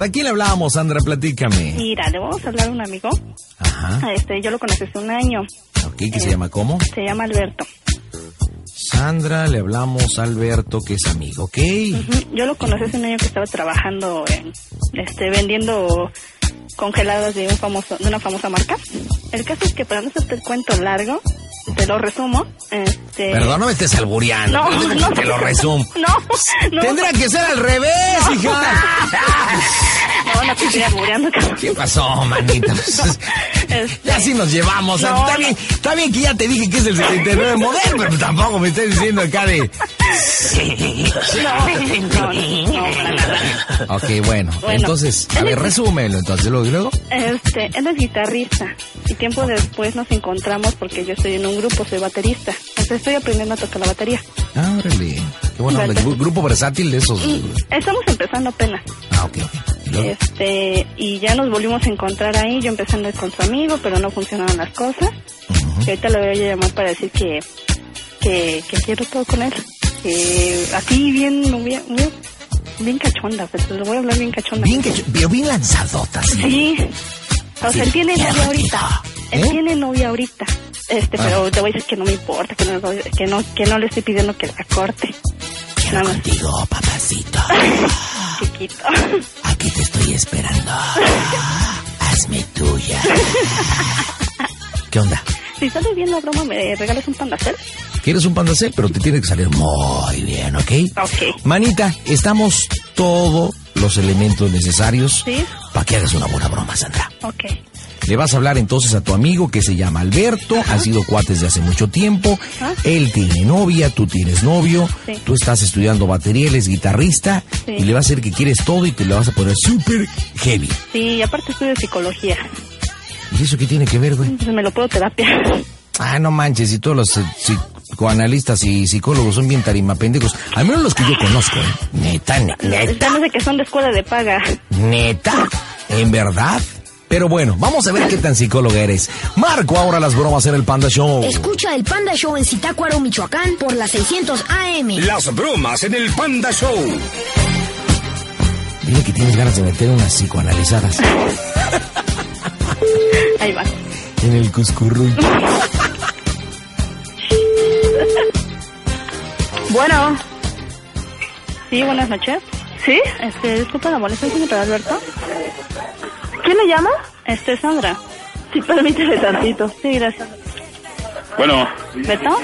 ¿A quién le hablábamos, Sandra? Platícame. Mira, le vamos a hablar a un amigo. Ajá. Este, yo lo conocí hace un año. Ok, ¿qué se llama cómo? Se llama Alberto. Sandra, le hablamos a Alberto, que es amigo, ¿ok? Ujú, Yo lo conocí hace un año que estaba trabajando en, este, vendiendo congeladas de un famoso, de una famosa marca. El caso es que para no hacerte el cuento largo, te lo resumo. Este, Perdón, no me estés albureando. No, no. Te lo resumo. No, que ser al revés, hija. No, no te estoy albureando. ¿Qué pasó, manito? Este, Ya así nos llevamos. Está, bien, está bien que ya te dije que es el 79 modelo, pero tampoco me estés diciendo acá de... no, no, no. Ok, bueno. Bueno. Entonces, a ver, resúmelo entonces. Luego, luego. Este, él es guitarrista y tiempo después nos encontramos porque yo estoy en un grupo, soy baterista. Entonces estoy aprendiendo a tocar la batería. Ah, órale. Qué bueno. Grupo versátil de esos. Y estamos empezando apenas. Ah, ok, ok. ¿Y luego? Este, y ya nos volvimos a encontrar ahí. Yo empecé a andar con su amigo, pero no funcionaron las cosas. Ujú. Y ahorita le voy a llamar para decir que, que, que quiero todo con él. Que así bien, bien, bien, bien cachonda, pues le voy a hablar bien cachonda. Bien pero bien lanzadotas. Sí. O sea, él tiene novia ahorita. Él ¿Eh? tiene novia ahorita. Este, Ah. pero te voy a decir que no me importa, que no, que no, que no le estoy pidiendo que la corte. Nada más, Contigo, papacito. chiquito. Aquí te estoy esperando. Hazme tuya. ¿Qué onda? Si sale bien la broma, ¿me regalas un pandacel? Quieres un pandacel, pero te tiene que salir muy bien, ¿ok? Ok. Manita, estamos todos los elementos necesarios Sí. para que hagas una buena broma, Sandra. Ok. Le vas a hablar entonces a tu amigo que se llama Alberto, han sido cuates de hace mucho tiempo, Ajá. él tiene novia, tú tienes novio, Sí. tú estás estudiando batería, él es guitarrista Sí. y le vas a decir que quieres todo y te le vas a poner súper heavy. Sí, y aparte estudio psicología. ¿Y eso qué tiene que ver, güey? Entonces me lo puedo terapia. Ah, no manches, y todos los eh, psicoanalistas y psicólogos son bien tarimapendejos, al menos los que yo conozco, ¿eh? Neta, ne- neta. Estamos de que son de escuela de paga. Neta, en verdad. Pero bueno, vamos a ver qué tan psicóloga eres. Marco ahora las bromas en el Panda Show. Escucha el Panda Show en Zitácuaro, Michoacán por las 600 AM. Las bromas en el Panda Show. Dile que tienes ganas de meter unas psicoanalizadas Ahí va. en el cuscurruy. Bueno. Sí, buenas noches. ¿Sí? Este, disculpa la molestia, señor Alberto. ¿Quién le llama? Este, Sandra. Sí, permíteme tantito. Sí, gracias. Bueno, ¿Beto?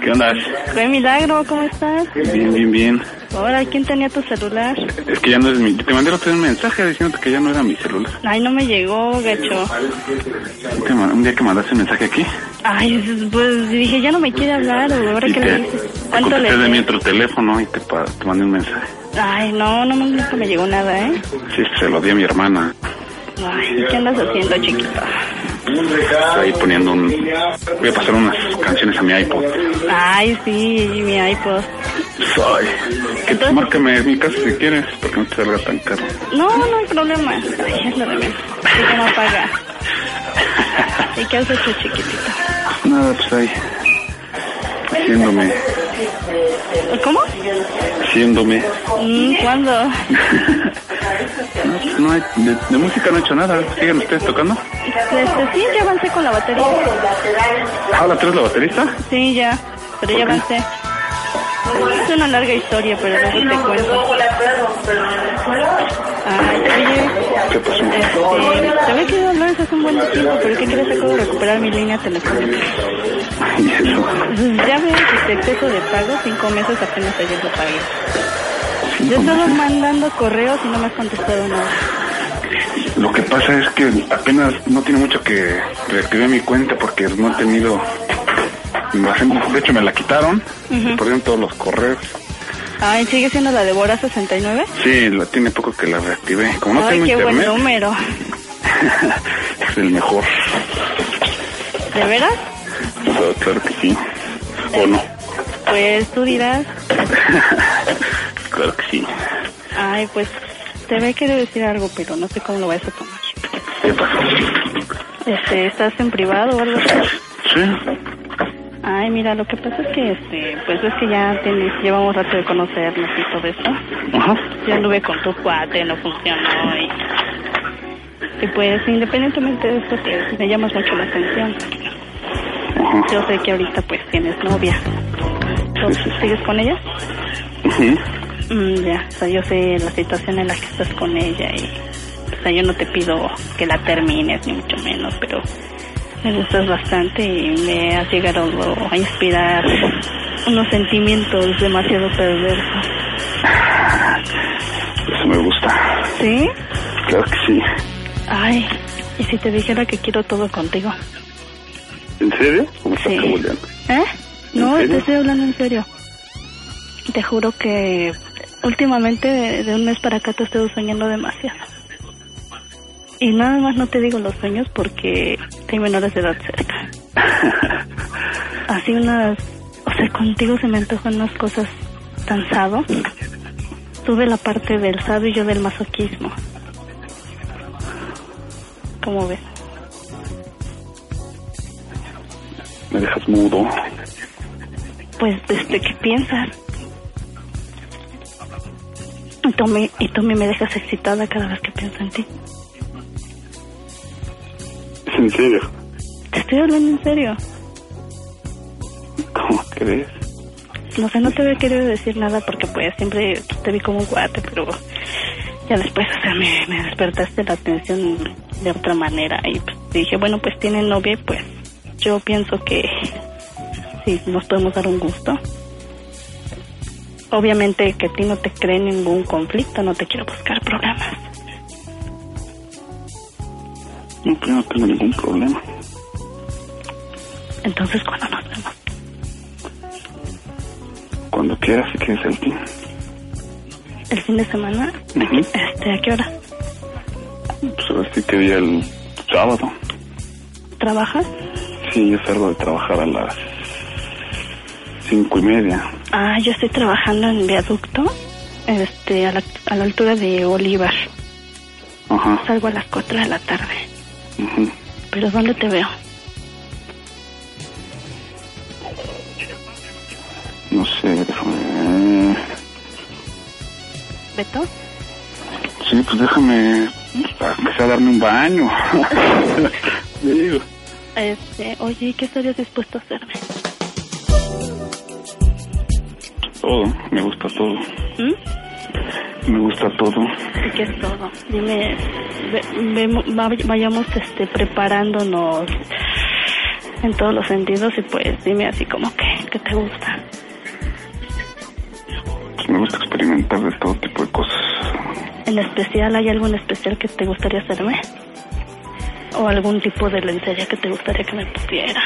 ¿qué onda? ¡Qué milagro! ¿Cómo estás? Bien, bien, bien. Ahora, ¿quién tenía tu celular? Es que ya no es mi... Te mandé otro un mensaje diciendo que ya no era mi celular. Ay, no me llegó, gacho. Un día que mandaste un mensaje aquí Ay, pues dije, ya no me quiere hablar, o ahora que le dices. ¿Cuánto contesté de mi le otro teléfono y te, te mandé un mensaje. Ay, no, no, nunca me llegó nada, ¿eh? Sí, se lo di a mi hermana. Ay, ¿qué andas haciendo, chiquito? Está ahí poniendo un... Voy a pasar unas canciones a mi iPod. Ay, sí, mi iPod. Soy. Que márcame mi casa si quieres, porque no te salga tan caro. No, no hay problema. Ay, es lo de menos. Que no paga. ¿Y qué haces tú, chiquitito? Nada, pues ahí. Haciéndome. ¿Cómo? Haciéndome. Mm, ¿Cuándo? No, no hay... De, de música no he hecho nada. ¿Siguen ustedes tocando? Este, sí, ya avancé con la batería. ¿Ahora tú eres la baterista? Sí, ya, pero ya avancé. Es una larga historia, pero luego te cuento. Ay, oye, ¿Qué pasó? este, te había querido hablar hace un buen tiempo, pero ¿qué crees? Acabo de recuperar mi línea telefónica. Y eso. Ya ves, este exceso de pago, cinco meses apenas ayer lo pagué. Yo he estado mandando correos y no me has contestado nada. Lo que pasa es que apenas no tiene mucho que reactivé mi cuenta porque no he tenido... De hecho, me la quitaron. Se perdieron todos los correos. Ay, ¿sigue siendo la de Bora 69? Sí, la tiene poco que la reactivé. Como no Ay, tengo qué buen internet, número. es el mejor. ¿De veras? Claro, claro que sí. ¿O no? Pues tú dirás. claro que sí. Ay, pues te a querer decir algo, pero no sé cómo lo vas a tomar. ¿Qué pasó? Este, ¿estás en privado o algo así? Sí. Ay, mira, lo que pasa es que, este, pues es que ya tienes, llevamos rato de conocernos y todo esto. Ajá. Yo anduve con tu cuate, no funcionó y... Y pues, independientemente de eso, pues, me llamas mucho la atención. Ajá. Yo sé que ahorita, pues, tienes novia. Entonces, ¿sigues con ella? Ujú. Mm, ya, o sea, yo sé la situación en la que estás con ella y... O sea, yo no te pido que la termines, ni mucho menos, pero me gustas bastante y me has llegado a inspirar unos sentimientos demasiado perversos. Eso me gusta. ¿Sí? Claro que sí. Ay, ¿y si te dijera que quiero todo contigo? ¿En serio? ¿Cómo estás Sí. ¿Eh? No, te estoy hablando en serio. Te juro que últimamente, de un mes para acá, te estoy soñando demasiado. Y nada más no te digo los sueños porque hay menores de edad cerca. Así unas... O sea, contigo se me antojan unas cosas tan sado. Tuve la parte del sado y yo del masoquismo. ¿Cómo ves? Me dejas mudo. Pues, este, ¿qué piensas? Y tú, me, y tú me dejas excitada cada vez que pienso en ti. ¿Es en serio? Te estoy hablando en serio. ¿Cómo crees? No sé, no te había querido decir nada porque pues siempre te vi como un guate, pero ya después, o sea, me, me despertaste la atención de otra manera y pues, dije, bueno, pues tiene novia y pues yo pienso que sí, nos podemos dar un gusto. Obviamente que a ti no te cree ningún conflicto, no te quiero buscar problemas. No, no tengo ningún problema. Entonces, cuando nos vemos? Cuando quieras, si quieres el fin. ¿El fin de semana? Este, ¿A qué hora? Pues ahora sí que día el sábado. ¿Trabajas? Sí, yo salgo de trabajar a las cinco y media. Ah, yo estoy trabajando en viaducto, este, a la, a la altura de Bolívar. Ajá. Salgo a las 4 de la tarde. ¿Pero dónde te veo? No sé, déjame... ¿Beto? Sí, pues déjame... Que sea darme un baño. Digo. Este, oye, ¿qué estarías dispuesto a hacerme? Todo, me gusta todo. ¿Mm? Me gusta todo. ¿Y qué es todo? Dime, ve- vayamos este, preparándonos en todos los sentidos y pues dime así como que, que te gusta. Pues me gusta experimentar de todo tipo de cosas. ¿En especial hay algo en especial que te gustaría hacerme? ¿O algún tipo de lencería que te gustaría que me pusiera?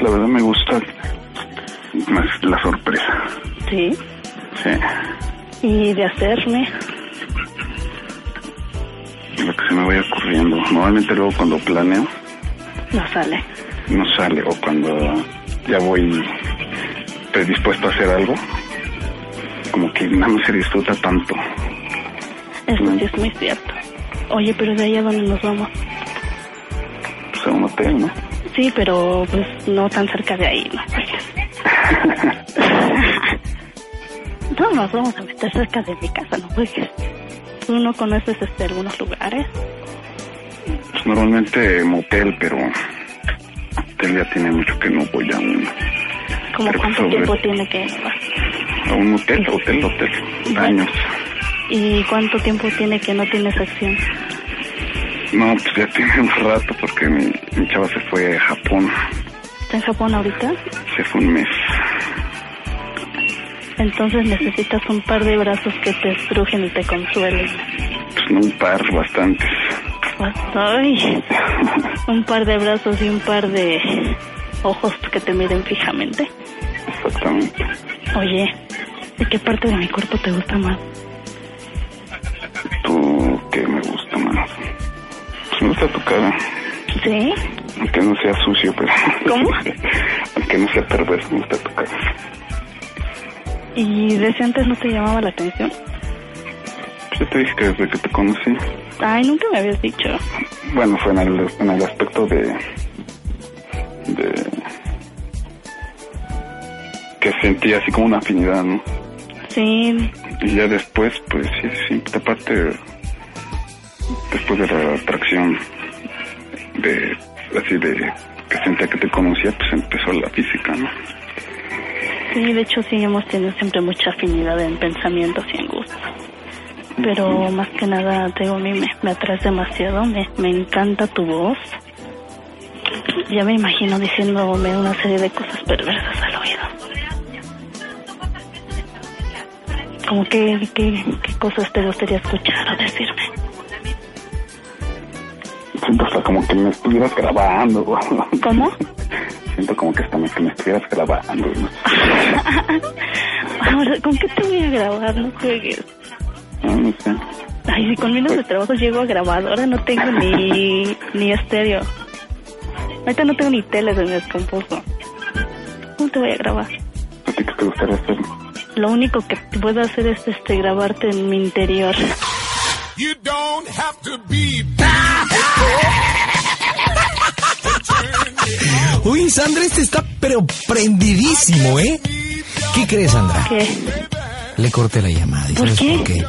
La verdad me gusta más la sorpresa. ¿Sí? Sí. ¿Y de hacerme? Lo que se me vaya ocurriendo. Normalmente luego cuando planeo No sale. no sale o cuando ya voy predispuesto a hacer algo como que nada más se disfruta tanto. Eso sí es muy cierto. Oye, pero de ahí a dónde nos vamos. Pues a un hotel, ¿no? Sí, pero pues no tan cerca de ahí, ¿no? no nos vamos a meter cerca de mi casa, ¿no? Porque tú no conoces este, algunos lugares. Pues normalmente motel, pero hotel ya tiene mucho que no voy a un, ¿Como Pero cuánto sobre- tiempo tiene que a un hotel, hotel, hotel. Bueno. Años. ¿Y cuánto tiempo tiene que no tienes acción? No, pues ya tiene un rato porque mi, mi chava se fue a Japón. ¿Está en Japón ahorita? Se fue un mes. Entonces necesitas un par de brazos que te estrujen y te consuelen. Pues no un par, bastantes. Ay, un par de brazos y un par de ojos que te miren fijamente. Exactamente. Oye, ¿De qué parte de mi cuerpo te gusta más? ¿Tú qué me gusta más? Pues me gusta tu cara. ¿Sí? Aunque no sea sucio, pero... ¿Cómo? Aunque no sea perverso, me gusta tu cara. ¿Y desde antes no te llamaba la atención? Yo te dije que desde que te conocí, Ay, nunca me habías dicho. bueno, fue en el, en el aspecto de... de... que sentí así como una afinidad, ¿no? Sí, Y ya después, pues sí, sí, aparte, después de la atracción de, así de, que sentía que te conocía, pues empezó la física, ¿no? Sí, de hecho sí hemos tenido siempre mucha afinidad en pensamientos y en gustos. Pero más que nada, te digo, a mí me, me atraes demasiado, me, me encanta tu voz. Ya me imagino diciéndome una serie de cosas perversas al oído. Como que, qué, qué cosas te gustaría escuchar o decirme. Siento hasta como que me estuvieras grabando. ¿Cómo? Siento como que hasta me, que me estuvieras grabando. ¿no? Ahora, ¿con qué te voy a grabar? No juegues. No, no sé. Ay, si con menos de trabajo llego a grabar, ahora no tengo ni, ni estéreo. Ahorita no tengo ni tele, se me descompuso. ¿Cómo te voy a grabar? ¿A ti qué te gustaría hacer? Lo único que puedo hacer es este grabarte en mi interior. You don't have to be Uy, Sandra, este está pero prendidísimo, ¿eh? ¿Qué crees, Sandra? ¿Qué? Le corté la llamada. ¿Y ¿Por sabes qué? por qué?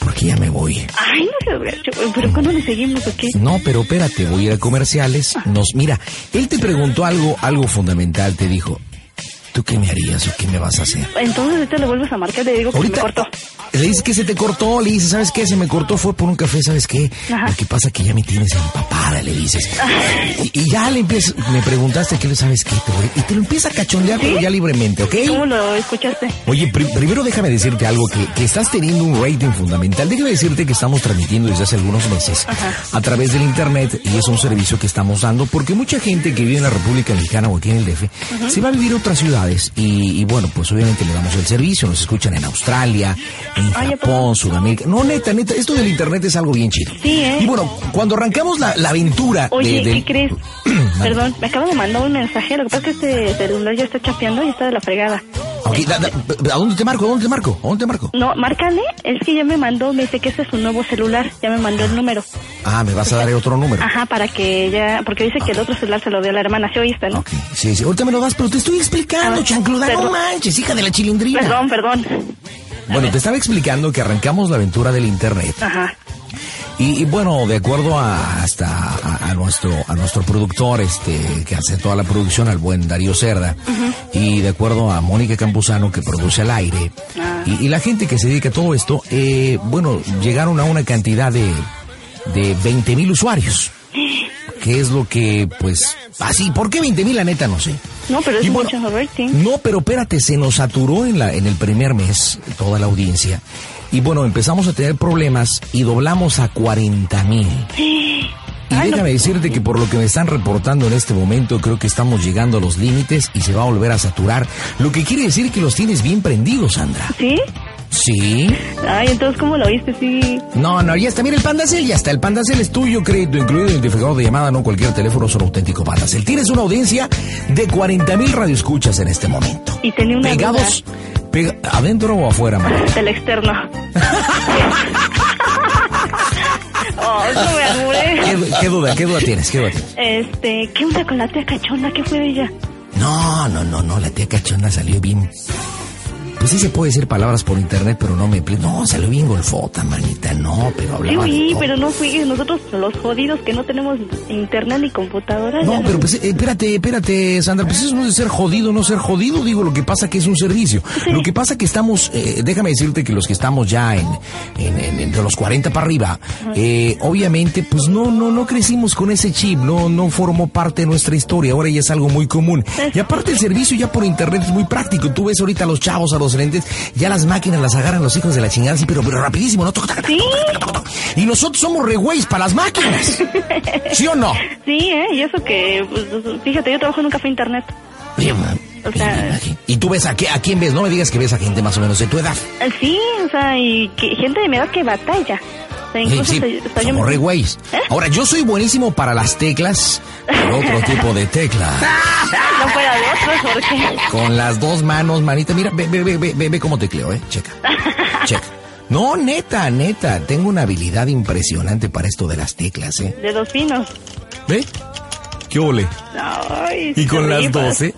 Porque ya me voy. Ay, no gacho. ¿Pero cuándo le seguimos o qué? No, pero espérate, voy a ir a comerciales. Nos, mira, él te preguntó algo, algo fundamental. Te dijo, ¿tú qué me harías o qué me vas a hacer? Entonces ahorita le vuelves a marcar, le digo que me cortó. le dices que se te cortó, le dices, ¿sabes qué? Se me cortó, fue por un café, ¿sabes qué? Ajá. Lo que pasa que ya me tienes empapada, le dices. Y, y ya le empiezas, me preguntaste qué le sabes qué, te voy- y te lo empieza a cachondear, pero ya libremente, ¿ok? ¿Cómo lo escuchaste? Oye, pri- primero déjame decirte algo, que, que estás teniendo un rating fundamental. Déjame decirte que estamos transmitiendo desde hace algunos meses a través del Internet y es un servicio que estamos dando porque mucha gente que vive en la República Mexicana o aquí en el DF se va a vivir a otras ciudades y, y bueno, pues obviamente le damos el servicio. Nos escuchan en Australia, en Ay, ¿a Japón, Sudamérica. No, neta, neta, esto del Internet es algo bien chido. Sí, ¿eh? Y bueno, cuando arrancamos la, la aventura Oye, de, ¿qué crees? Perdón, me acabo de mandar un mensaje. Lo que pasa es que este celular ya está chapeando y está de la fregada. Ok, da- da- ¿A dónde te marco? ¿A dónde te marco? ¿A dónde te marco? No, márcale. Es que ya me mandó, me dice que ese es su nuevo celular. Ya me mandó el número. Ah, me vas a dar otro número. Ajá, para que ya... Porque dice que el otro celular se lo dio a la hermana. ¿Sí oíste, no? Ok, sí, sí. Ahorita me lo das, pero te estoy explicando, Ah, chancluda. No manches, hija de la chilindrina. Perdón, perdón. Bueno, te estaba explicando que arrancamos la aventura del internet. Ajá. Y, y bueno, de acuerdo a hasta a, a nuestro a nuestro productor, este, que hace toda la producción, al buen Darío Cerda, y de acuerdo a Mónica Campuzano, que produce al aire, Ah. y, y la gente que se dedica a todo esto, eh, bueno, llegaron a una cantidad de, de 20 mil usuarios. Que es lo que, pues, así, ¿por qué 20 mil? La neta, no sé. No, pero es bueno, mucho rating. No, pero espérate, se nos saturó en, la, en el primer mes toda la audiencia. Y bueno, empezamos a tener problemas y doblamos a 40 mil. Y Ay, no. déjame decirte que por lo que me están reportando en este momento, creo que estamos llegando a los límites y se va a volver a saturar. Lo que quiere decir que los tienes bien prendidos, Sandra. ¿Sí? Sí. Ay, entonces, ¿cómo lo oíste? Sí. No, no, ya está. Mira, el Pandacel ya está. El Pandacel es tuyo, crédito incluido, identificador de llamada, no cualquier teléfono, son auténtico Pandacel. Tienes una audiencia de 40 mil radioescuchas en este momento. Y tenía una Pegados, pega- adentro o afuera, María. duda del externo. oh, no me. ¿Qué, qué duda, qué duda tienes? ¿Qué duda tienes? Este, ¿qué onda con la tía cachonda? ¿Qué fue de ella? No, no, no, no, la tía cachonda salió bien. Pues sí se puede decir palabras por internet, pero no me... No, salió bien golfota, manita, no, pero Sí, hablaba de oí, todo. pero no fui nosotros los jodidos que no tenemos internet ni computadora. No, pero pues, espérate, espérate, Sandra, pues eso no es de ser jodido, no ser jodido, digo, lo que pasa que es un servicio. Lo que pasa que estamos, eh, déjame decirte que los que estamos ya en, en, en- entre los 40 para arriba, eh, obviamente, pues no, no, no crecimos con ese chip, no, no formó parte de nuestra historia, ahora ya es algo muy común. Y aparte el servicio ya por internet es muy práctico, tú ves ahorita a los chavos, a los lentes, ya las máquinas las agarran los hijos de la chingada, sí, pero, pero rapidísimo, ¿no? Sí. Y nosotros somos re güeyes para las máquinas. ¿Sí o no? Sí, ¿eh? Y eso que, pues, fíjate, yo trabajo en un café internet. Oye, O sea, ¿Y tú ves a, qué, a quién ves? No me digas que ves a gente más o menos de tu edad. eh, sí, o sea, y que, gente de mi edad que batalla. O sea, Sí, incluso sí, yo somos re. ¿Eh? Ahora, yo soy buenísimo para las teclas, pero otro tipo de tecla. No fuera de otros. Con las dos manos, manita. Mira, ve, ve, ve, ve, ve, cómo tecleo, ¿eh? Checa. Checa. No, neta, neta. Tengo una habilidad impresionante para esto de las teclas, ¿eh? De dos pinos. ¿Ve? ¿Qué ole? Ay, Y con las rifan. 12.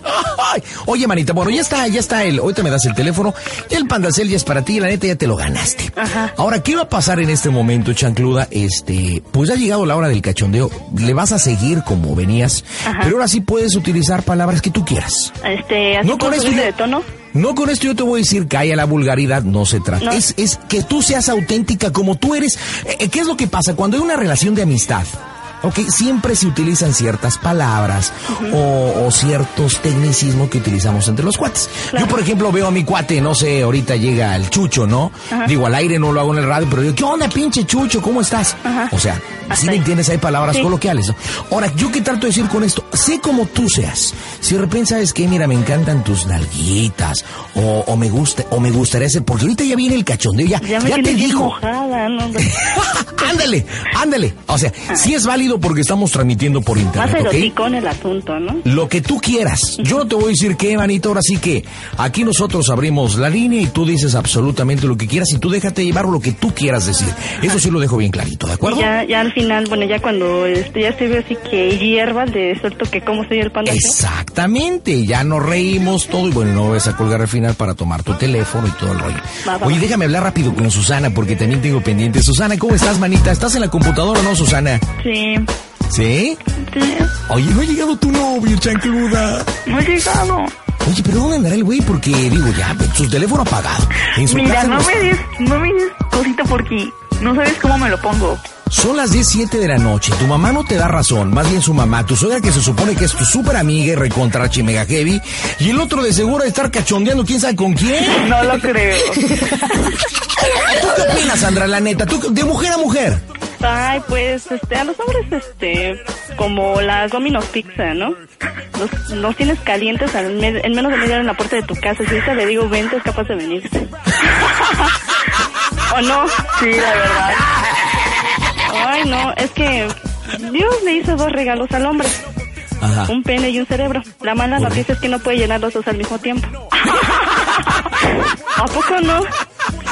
Ay, oye, manita, bueno, ya está, ya está el. Ahorita me das el teléfono. Ya el pandacel ya es para ti, y la neta ya te lo ganaste. Ajá. Ahora, ¿qué va a pasar en este momento, chancluda? Este, pues ya ha llegado la hora del cachondeo. Le vas a seguir como venías, Ajá. pero ahora sí puedes utilizar palabras que tú quieras. Este, así No con esto yo- de tono. No con esto yo te voy a decir que haya la vulgaridad, no se trata. No. Es, es que tú seas auténtica como tú eres. Eh, ¿Qué es lo que pasa? Cuando hay una relación de amistad, ok, siempre se utilizan ciertas palabras o, o ciertos tecnicismos que utilizamos entre los cuates. Yo, por ejemplo, veo a mi cuate, no sé, ahorita llega el chucho, ¿no? Digo, al aire no lo hago en el radio, pero digo, ¿qué onda, pinche chucho? ¿Cómo estás? O sea, si me ahí. entiendes, hay palabras Sí. coloquiales. ¿no? Ahora, ¿yo qué trato de decir con esto? Sé como tú seas. Si de repente sabes que, mira, me encantan tus nalguitas, o, o me gusta, o me gustaría ser, porque ahorita ya viene el cachondeo, ya, Ya me ya te dijo. mojada, ¿no? ándale, ándale. O sea, sí es válido porque estamos transmitiendo por Más internet, ¿ok? eroticón el asunto, ¿no? Lo que tú quieras. Yo no te voy a decir qué, manito. Ahora sí que aquí nosotros abrimos la línea y tú dices absolutamente lo que quieras y tú déjate llevar lo que tú quieras decir. Eso sí lo dejo bien clarito, ¿de acuerdo? Ya, ya al final, bueno, ya cuando este, ya se ve así que hierva, de suelto que cómo soy el panda. Exactamente, ya nos reímos todo y bueno, no vas a colgar al final para tomar tu teléfono y todo el rollo. Va, va, Oye, va. déjame hablar rápido con Susana porque también tengo pendiente. Susana, ¿cómo estás, manita? ¿Estás en la computadora o no, Susana? Sí, ¿Sí? sí, Oye, no ha llegado tu novio, chancluda. no he llegado. Oye, pero ¿dónde andará el güey? Porque, digo, ya, su teléfono apagado. En su Mira, casa no me des, no me des cosita porque no sabes cómo me lo pongo. Son las 17 de la noche. Tu mamá no te da razón. Más bien su mamá. Tu suegra que se supone que es tu súper amiga y recontra mega heavy. Y el otro de seguro de estar cachondeando quién sabe con quién. No lo creo. ¿Tú qué opinas, Sandra, la neta? ¿Tú, de mujer a mujer? Ay, pues, este, a los hombres, este, como las Domino's Pizza, ¿no? Los, los tienes calientes al me- en menos de media hora en la puerta de tu casa. Si ahorita le digo, vente, es capaz de venirse. ¿O no? Sí, la verdad. Ay, no, es que Dios le hizo dos regalos al hombre. Ajá. Un pene y un cerebro. La mala noticia es que no puede llenar los dos al mismo tiempo. ¿A poco no?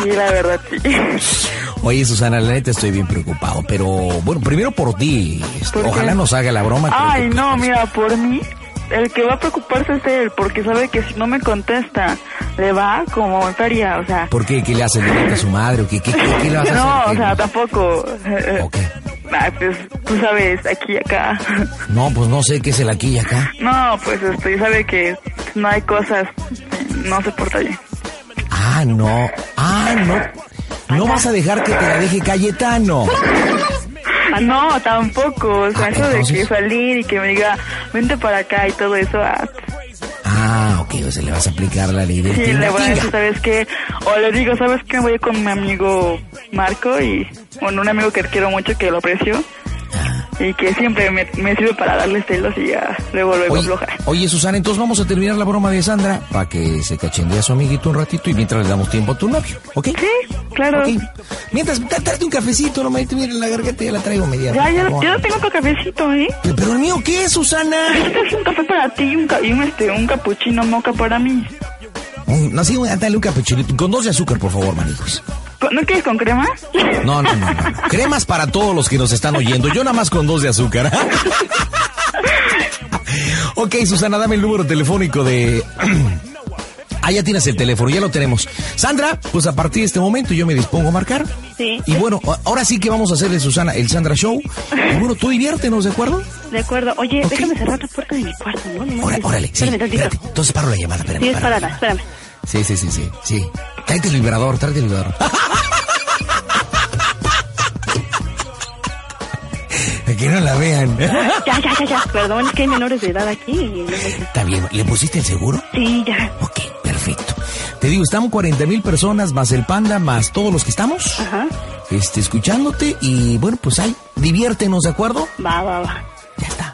Sí, la verdad, sí. Oye, Susana, la neta estoy bien preocupado. Pero, bueno, primero por ti. ¿Por qué? Ojalá nos haga la broma. Ay, no, mira, por mí, el que va a preocuparse es él, porque sabe que si no me contesta, le va como feria, o sea. ¿Por qué? ¿Qué le hace? ¿Le grita a su madre? ¿O qué, qué, qué- qué le vas a No, hacer? o ¿Qué? sea, tampoco. eh, eh, Ok. Ay, pues, tú sabes, aquí y acá. No, pues no sé qué es el aquí y acá. No, pues, este, sabe que no hay cosas, no se porta bien. Ah, no. Ah, no. No vas a dejar que te la deje Cayetano. No, tampoco, o sea, Ah, eso de que salir y que me diga, vente para acá y todo eso, ah, Ah, ok, o sea, le vas a aplicar la ley del sí, tinga le voy a decir. ¿sabes qué? O le digo, ¿sabes qué? Voy con mi amigo Marco y con un amigo que quiero mucho, que lo aprecio, Ah. Y que siempre me, me sirve para darle celos y ya luego luego Oye, afloja. oye, Susana, entonces vamos a terminar la broma de Sandra para que se cachendee a su amiguito un ratito y mientras le damos tiempo a tu novio, ¿ok? Sí, claro. Ok. Mientras, tra- tráete un cafecito, no me mira la garganta ya la traigo media. Ya, ya, ya no tengo otro cafecito, ¿eh? Pero, pero el mío, ¿qué es, Susana? Este es un café para ti y un, ca- y un, este, un capuchino moca para mí. Un- no, sí, dale un capuchino con dos de azúcar, por favor, manijos. ¿Con- ¿No quieres con crema? No, no, no, no. Cremas para todos los que nos están oyendo. Yo nada más con dos de azúcar. ok, Susana, dame el número telefónico de... Ah, ya tienes el teléfono, ya lo tenemos. Sandra, pues a partir de este momento yo me dispongo a marcar. Sí. Y bueno, ahora sí que vamos a hacerle, Susana, el Sandra Show. Y bueno, tú diviértenos, ¿de acuerdo? De acuerdo. Oye, Ok. déjame cerrar la puerta de mi cuarto, ¿no? no Órale, sí. Espérame tantito. Espérate. Entonces paro la llamada, espérame. Sí, párala. espérame, espérame. Sí, sí, sí, sí, sí. Tráete el vibrador, tráete el vibrador. que no la vean. Ya, ya, ya, ya. Perdón, es que hay menores de edad aquí. Está bien, ¿le pusiste el seguro? Sí, ya. Ok, perfecto. Te digo, estamos 40 mil personas, más el panda, más todos los que estamos, Ajá. este, escuchándote y bueno, pues ahí, diviértenos, ¿de acuerdo? Va, va, va. Ya está.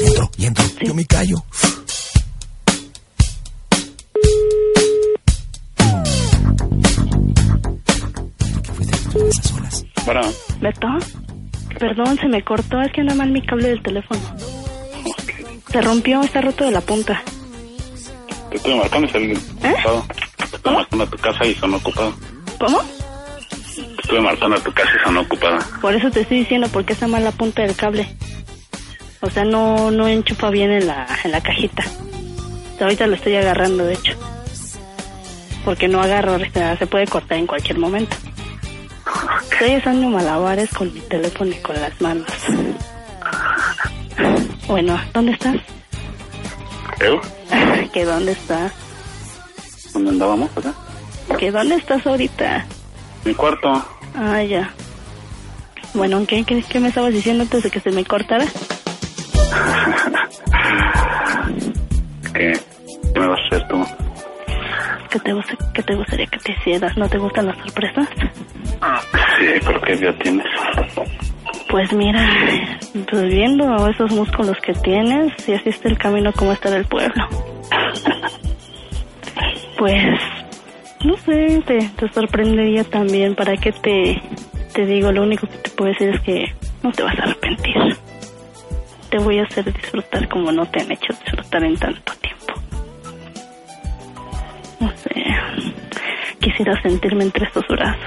Ya entró, ya entró. Yo me callo. Perdón, se me cortó, es que anda mal mi cable del teléfono. Se rompió, está roto de la punta. te estuve marcando y salí ¿Eh? ocupado. Te estuve marcando a tu casa y sonó ocupado. ¿Cómo? Te estuve marcando a tu casa y sonó ocupada. Por eso te estoy diciendo, porque está mal la punta del cable. O sea, no, no enchufa bien en la, en la cajita. Ahorita lo estoy agarrando, de hecho. Porque no agarro, se puede cortar en cualquier momento. Estoy haciendo malabares con mi teléfono y con las manos. Bueno, ¿dónde estás? ¿Eu? ¿Que dónde estás? ¿Dónde andábamos, acá? ¿Que dónde estás ahorita? Mi cuarto. Ah, ya. Bueno, ¿qué, qué, qué me estabas diciendo antes de que se me cortara? ¿Qué? ¿Qué me vas a hacer tú? ¿Qué te, gusta, ¿Qué te gustaría que te hicieras? ¿No te gustan las sorpresas? Sí, pero ¿qué día tienes? Pues mira, pues viendo esos músculos que tienes, si así está el camino como está del pueblo. Pues, no sé, te, te sorprendería también. ¿Para qué te, te digo? Lo único que te puedo decir es que no te vas a arrepentir. Te voy a hacer disfrutar como no te han hecho disfrutar en tanto tiempo. No sé, quisiera sentirme entre estos brazos.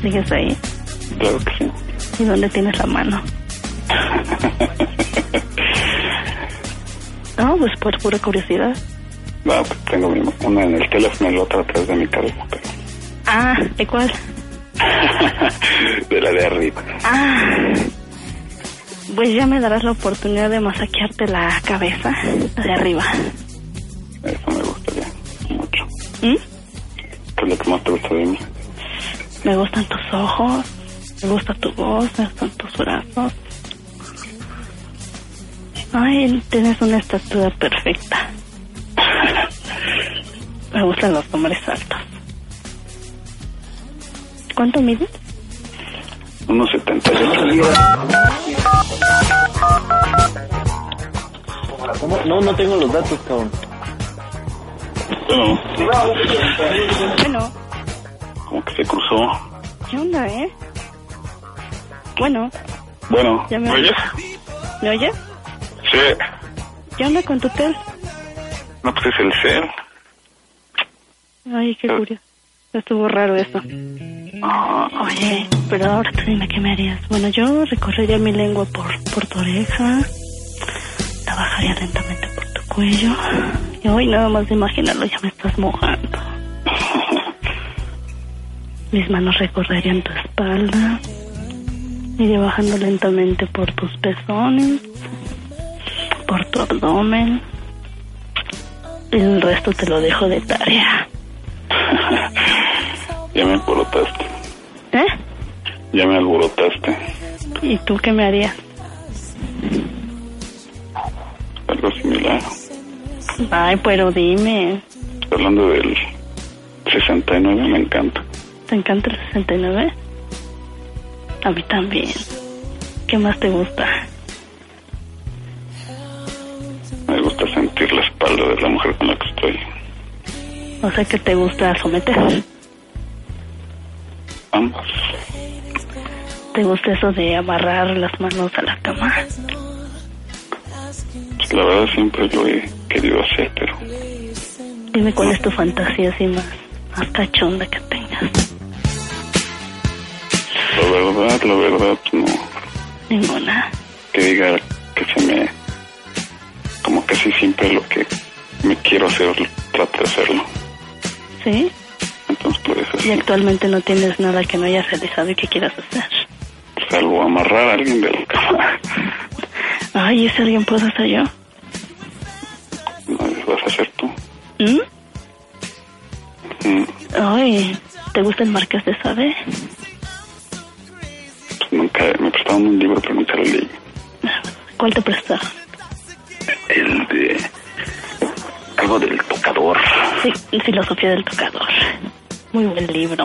¿Sigues ahí? Claro que sí. ¿Y dónde tienes la mano? No, pues por pura curiosidad. No, pues tengo una en el teléfono y la otra atrás de mi cabeza, pero... Ah, ¿de cuál? de la de arriba. Ah, pues ya me darás la oportunidad de masaquearte la cabeza la de arriba. Eso me gustaría mucho. ¿Mm? ¿Qué es lo que más te gusta de mí? Me gustan tus ojos, me gusta tu voz, me gustan tus brazos. Ay, tienes una estatura perfecta. Me gustan los hombres altos. ¿Cuánto mides? Unos 78. ¿Cómo? No, no tengo los datos, cabrón. Bueno, Bueno, como que se cruzó. ¿qué onda, eh? Bueno, Bueno, Ya me ¿me oyes? ¿me oyes? Sí. ¿Qué onda con tu tel? No, pues es el ser. Ay, qué curioso. Estuvo raro eso. Ah, Oye, pero ahora tú dime qué me harías. Bueno, yo recorrería mi lengua por, por tu oreja, la bajaría lentamente por tu cuello. Y hoy nada más de imaginarlo ya me estás mojando. Mis manos recorrerían tu espalda, iría bajando lentamente por tus pezones, por tu abdomen. El resto te lo dejo de tarea. Ya me alborotaste. ¿Eh? Ya me alborotaste. ¿Y tú qué me harías? Algo similar. Ay, pero dime, Hablando del 69, me encanta. ¿te encanta el 69? A mí también. ¿Qué más te gusta? Me gusta sentir la espalda de la mujer con la que estoy. O sea que te gusta someter. Ambas. ¿Te gusta eso de amarrar las manos a la cama? Pues la verdad siempre lo he querido hacer, pero Dime cuál es tu fantasía así más, más cachonda que tengas. la verdad, la verdad, no. Ninguna. Que diga que se me... Como que sí siempre lo que me quiero hacer, trato de hacerlo. ¿Sí? Y actualmente no tienes nada que no hayas realizado y que quieras hacer. salvo amarrar a alguien de la cama. Ay, ¿ese alguien puedo ser yo? No, vas a hacer tú. ¿Mm? Mm, Ay, ¿te gusta el Marqués de Sade? pues nunca me prestaron un libro, pero nunca lo leí. ¿Cuál te prestaron? El de... Algo del tocador. Sí, Filosofía del Tocador. Muy buen libro.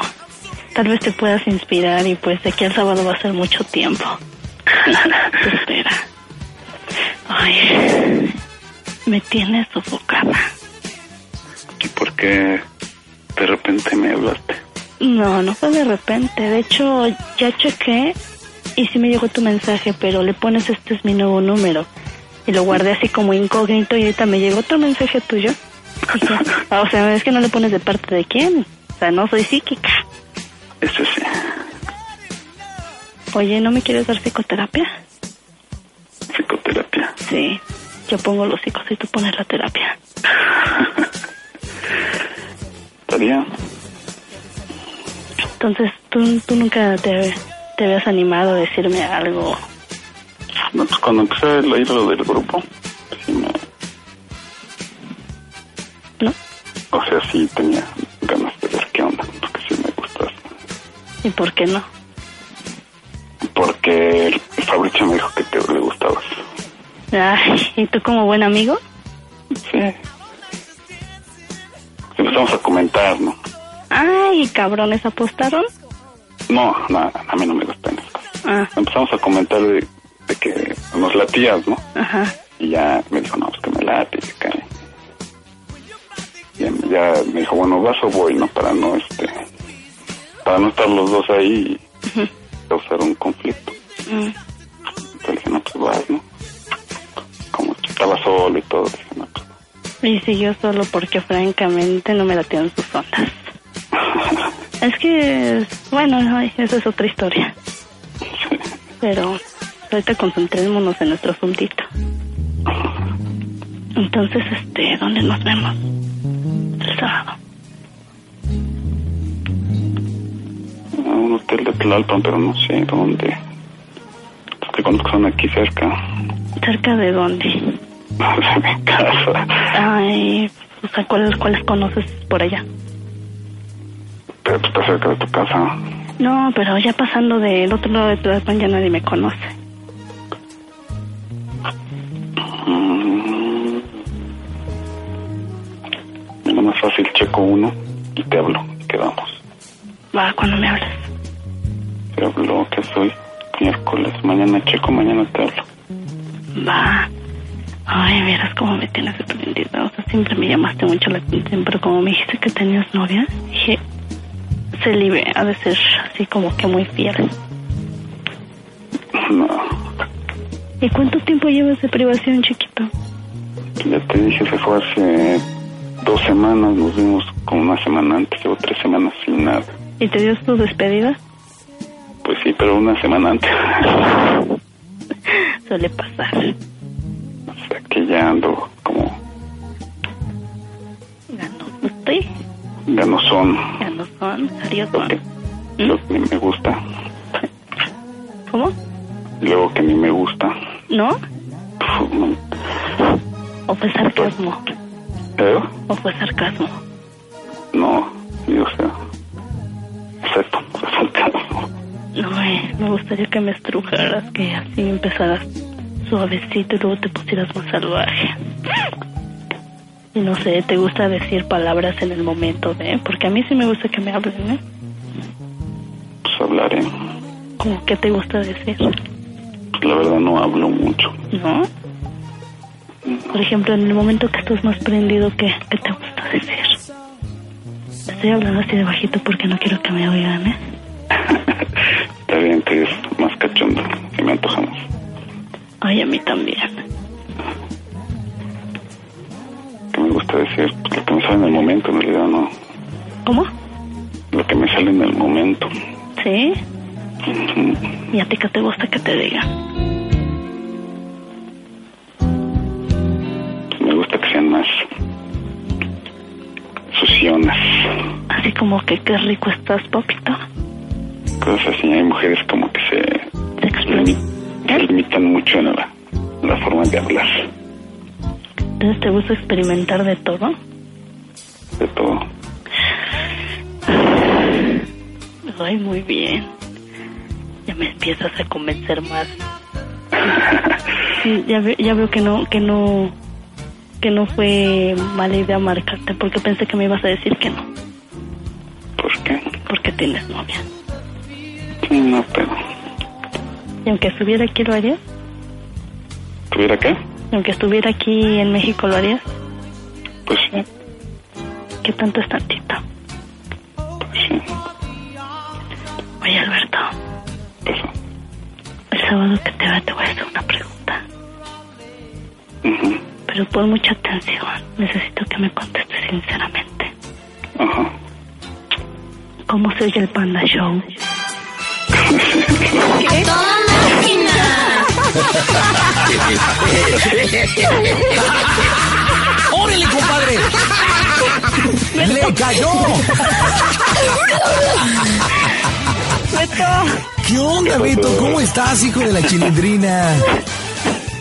Tal vez te puedas inspirar y pues de aquí al sábado va a ser mucho tiempo. Te espera. Ay, me tienes sofocada. ¿Y por qué de repente me hablaste. No, no fue de repente. De hecho, ya chequé y sí me llegó tu mensaje, pero le pones este es mi nuevo número. Y lo guardé así como incógnito y ahorita me llegó otro mensaje tuyo. Y ya. O sea, es que no le pones de parte de quién. O sea, no soy psíquica. Eso sí. Oye, ¿no me quieres dar psicoterapia? Psicoterapia. Sí. Yo pongo los psicos y tú pones la terapia. Estaría. Entonces, ¿tú, tú nunca te, te habías animado a decirme algo? No, pues cuando empecé a leer lo del grupo, sí me. ¿No? O sea, sí tenía ¿Y por qué no? Porque Fabricio me dijo que te le gustabas. Ay, ¿y tú como buen amigo? Sí. Empezamos a comentar, ¿no? Ay, cabrones, ¿apostaron? No, no, a mí no me gustan esas cosas. Ah, Empezamos a comentar de, de que nos latías, ¿no? ajá. Y ya me dijo, no, pues que me late y que... Ya, ya me dijo, bueno, vas o voy, ¿no? Para no, este... Para no estar los dos ahí y causar un conflicto. Mm. Entonces dije, no, pues vas, ¿no? Como que estaba solo y todo, dije, no, pues... Y siguió solo porque francamente no me latieron sus ondas. Es que, bueno, ay, esa es otra historia. Pero ahorita concentrémonos en nuestro asuntito. Entonces, este, ¿dónde nos vemos? El sábado. A un hotel de Tlalpan, pero no sé dónde. Los que conozco son aquí cerca. ¿Cerca de dónde? de mi casa. Ay, o sea, ¿cuáles, ¿cuáles conoces por allá? Pero pues, está cerca de tu casa. No, pero ya pasando del otro lado de Tlalpan ya nadie me conoce. Cuando me hables. Te hablo que soy miércoles. Mañana checo, mañana te hablo. Va. Ay, verás cómo me tienes sorprendida. O sea, siempre me llamaste mucho la atención, pero como me dijiste que tenías novia, dije, Celibe ha de ser así como que muy fiel. No, ¿Y cuánto tiempo llevas de privación, chiquito? ya te dije, se fue hace dos semanas. Nos vimos como una semana antes. Llevo tres semanas sin nada. ¿Y te dio tu despedida? Pues sí, pero una semana antes. Suele pasar. o sea que ya ando como Estoy, ganosón. ya no son, Lo seriosón. que, lo que ni me gusta. ¿Cómo? Luego que ni me gusta. ¿No? Pf, no. ¿O fue sarcasmo? ¿Eh? ¿O fue sarcasmo? No, sí, o sea. Sarcasmo. No, me, me gustaría que me estrujaras, que así empezaras suavecito y luego te pusieras más salvaje. Y no sé, ¿te gusta decir palabras en el momento de? Porque a mí sí me gusta que me hablen, ¿eh? Pues hablaré. Como que te gusta decir, Pues la verdad no hablo mucho. ¿no? Por ejemplo, en el momento que estás más prendido, ¿qué, qué te gusta decir? Estoy hablando así de bajito porque no quiero que me oigan, ¿eh? Está bien, que es más cachondo. Si me antojamos. Ay, a mí también. Que me gusta decir lo que me sale en el momento, en realidad no. ¿Cómo? Lo que me sale en el momento. ¿Sí? ¿Y a ti qué te gusta que te diga? Así como que qué rico estás, papito. Cosas así. Hay mujeres como que se, Se se limitan mucho en la, en la forma de hablar. Entonces, ¿te gusta experimentar de todo? De todo. Ay, muy bien. Ya me empiezas a convencer más. Sí, ya, ve- ya veo que no, que no, que no fue mala idea marcarte, porque pensé que me ibas a decir que no, tienes novia. No, pero... Y aunque estuviera aquí, ¿lo harías? ¿Tuviera qué? Y aunque estuviera aquí en México, ¿lo harías? Pues sí. ¿Qué tanto es tantito? Sí. Oye, Alberto, Eso. el sábado que te vea te voy a hacer una pregunta. Pero pon mucha atención. Necesito que me contestes sinceramente. Ajá. ¿Cómo se oye el Panda Show? ¡A toda máquina! ¡Órale, compadre! ¡Le cayó! ¡Beto! ¿Qué onda, Beto? ¿Cómo estás, hijo de la chilindrina?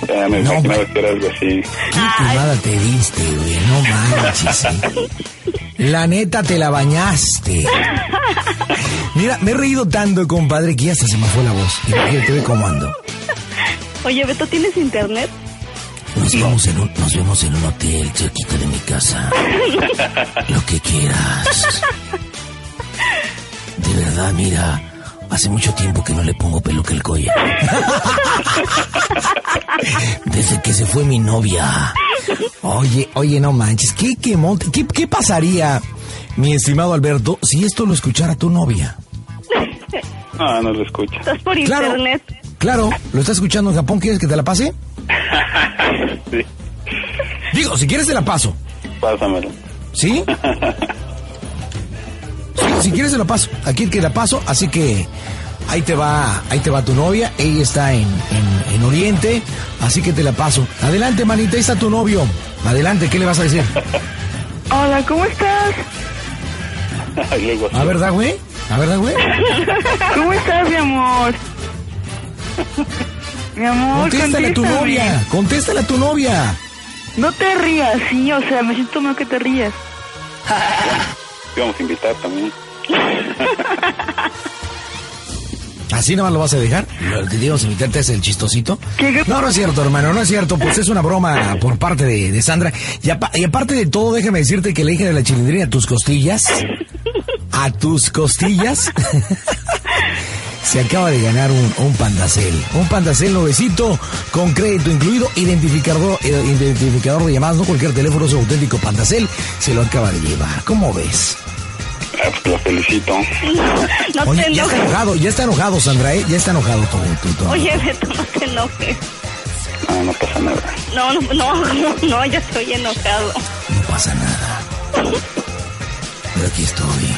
Ya me No, que era algo así. ¿Qué te diste, güey? No manches. ¿eh? La neta te la bañaste. Mira, me he reído tanto, compadre, que ya hasta se me fue la voz. Imagínate ve cómo ando. Oye, Beto, ¿tienes internet? Nos vemos, en un, nos vemos en un hotel cerquita de mi casa. Lo que quieras. De verdad, mira, hace mucho tiempo que no le pongo peluca al collar. Desde que se fue mi novia. Oye, oye, no manches, ¿qué, qué, monte- qué, qué pasaría, mi estimado Alberto, si esto lo escuchara tu novia? Ah, no lo escucha. ¿Estás por Claro. internet? Claro, lo está escuchando en Japón, ¿quieres que te la pase? Sí. Digo, si quieres te la paso. Pásamelo. ¿Sí? Si quieres te la paso. Aquí que la paso, así que ahí te va, ahí te va tu novia. Ella está en, en, en Oriente, así que te la paso. Adelante, manita, ahí está tu novio. Adelante, ¿qué le vas a decir? Hola, ¿cómo estás? A ver, da, güey. A ver, da, güey. ¿Cómo estás, mi amor? Mi amor, Contéstale a tu novia. Contéstale a tu novia. No te rías, sí, o sea, me siento mal que te rías. Te vamos a invitar también. ¿Así nada más lo vas a dejar? Lo que digo, invitarte es el chistosito. No, no es cierto, hermano, no es cierto. Pues es una broma por parte de, de Sandra. Y, apa- y aparte de todo, déjame decirte que la hija de la chilindrina a tus costillas, a tus costillas, se acaba de ganar un, un pandacel. Un pandacel nuevecito con crédito incluido, identificador, eh, identificador de llamadas, no cualquier teléfono, es auténtico pandacel. Se lo acaba de llevar. ¿Cómo ves? Ah, pues lo felicito. No Oye, te ya está enojado, ya está enojado, Sandra, ¿eh? Ya está enojado todo. todo, todo. Oye, Beto, no te enojes. Ah, no pasa nada. No, no, no, no, no, ya estoy enojado. No pasa nada. Pero aquí estoy.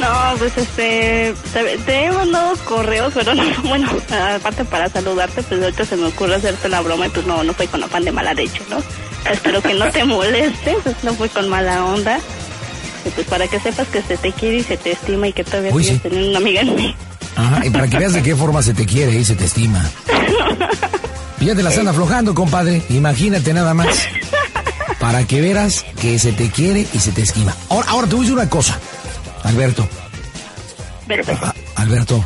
No, pues este, te, te he mandado correos, pero no, bueno, aparte para saludarte, pues ahorita se me ocurre hacerte la broma y pues no, no fue con afán de mala leche, ¿no? Espero que no te moleste, pues no fue con mala onda. Y pues para que sepas que se te quiere y se te estima y que todavía Uy, sigues sí. teniendo una amiga en mí. Ajá, y para que veas de qué forma se te quiere y se te estima. Y ya te la están aflojando, compadre. Imagínate nada más. Para que veras que se te quiere y se te estima. Ahora, ahora te voy a decir una cosa. Alberto, Beto. a- Alberto,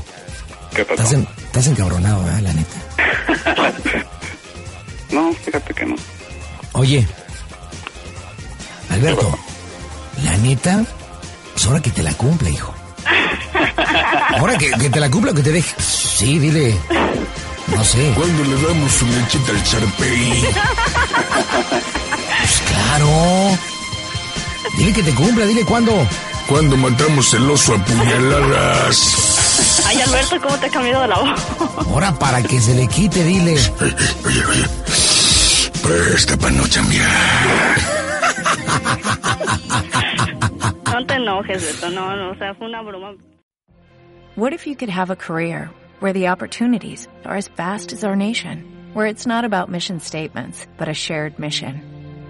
¿Qué estás, pasó? en- estás encabronado, ¿verdad? La neta. No, fíjate que no. Oye, Alberto, la neta, es hora que te la cumpla, hijo. Ahora que, que te la cumpla o que te deje. Sí, dile. No sé. Cuando le damos su lechita al charpey. Pues claro. Dile que te cumpla, dile cuándo. Cuando matamos el oso a puñaladas. Ay, Alberto, ¿cómo te ha cambiado la voz? Ahora para que se le quite, dile. Oye, oye. Presta para no chambear. No te enojes, Beto, no, no, o sea, fue una broma. What if you could have a career where the opportunities are as vast as our nation, where it's not about mission statements, but a shared mission?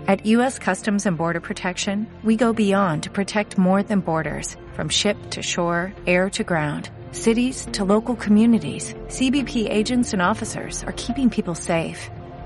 At U.S. Customs and Border Protection, we go beyond to protect more than borders, from ship to shore, air to ground, cities to local communities. CBP agents and officers are keeping people safe.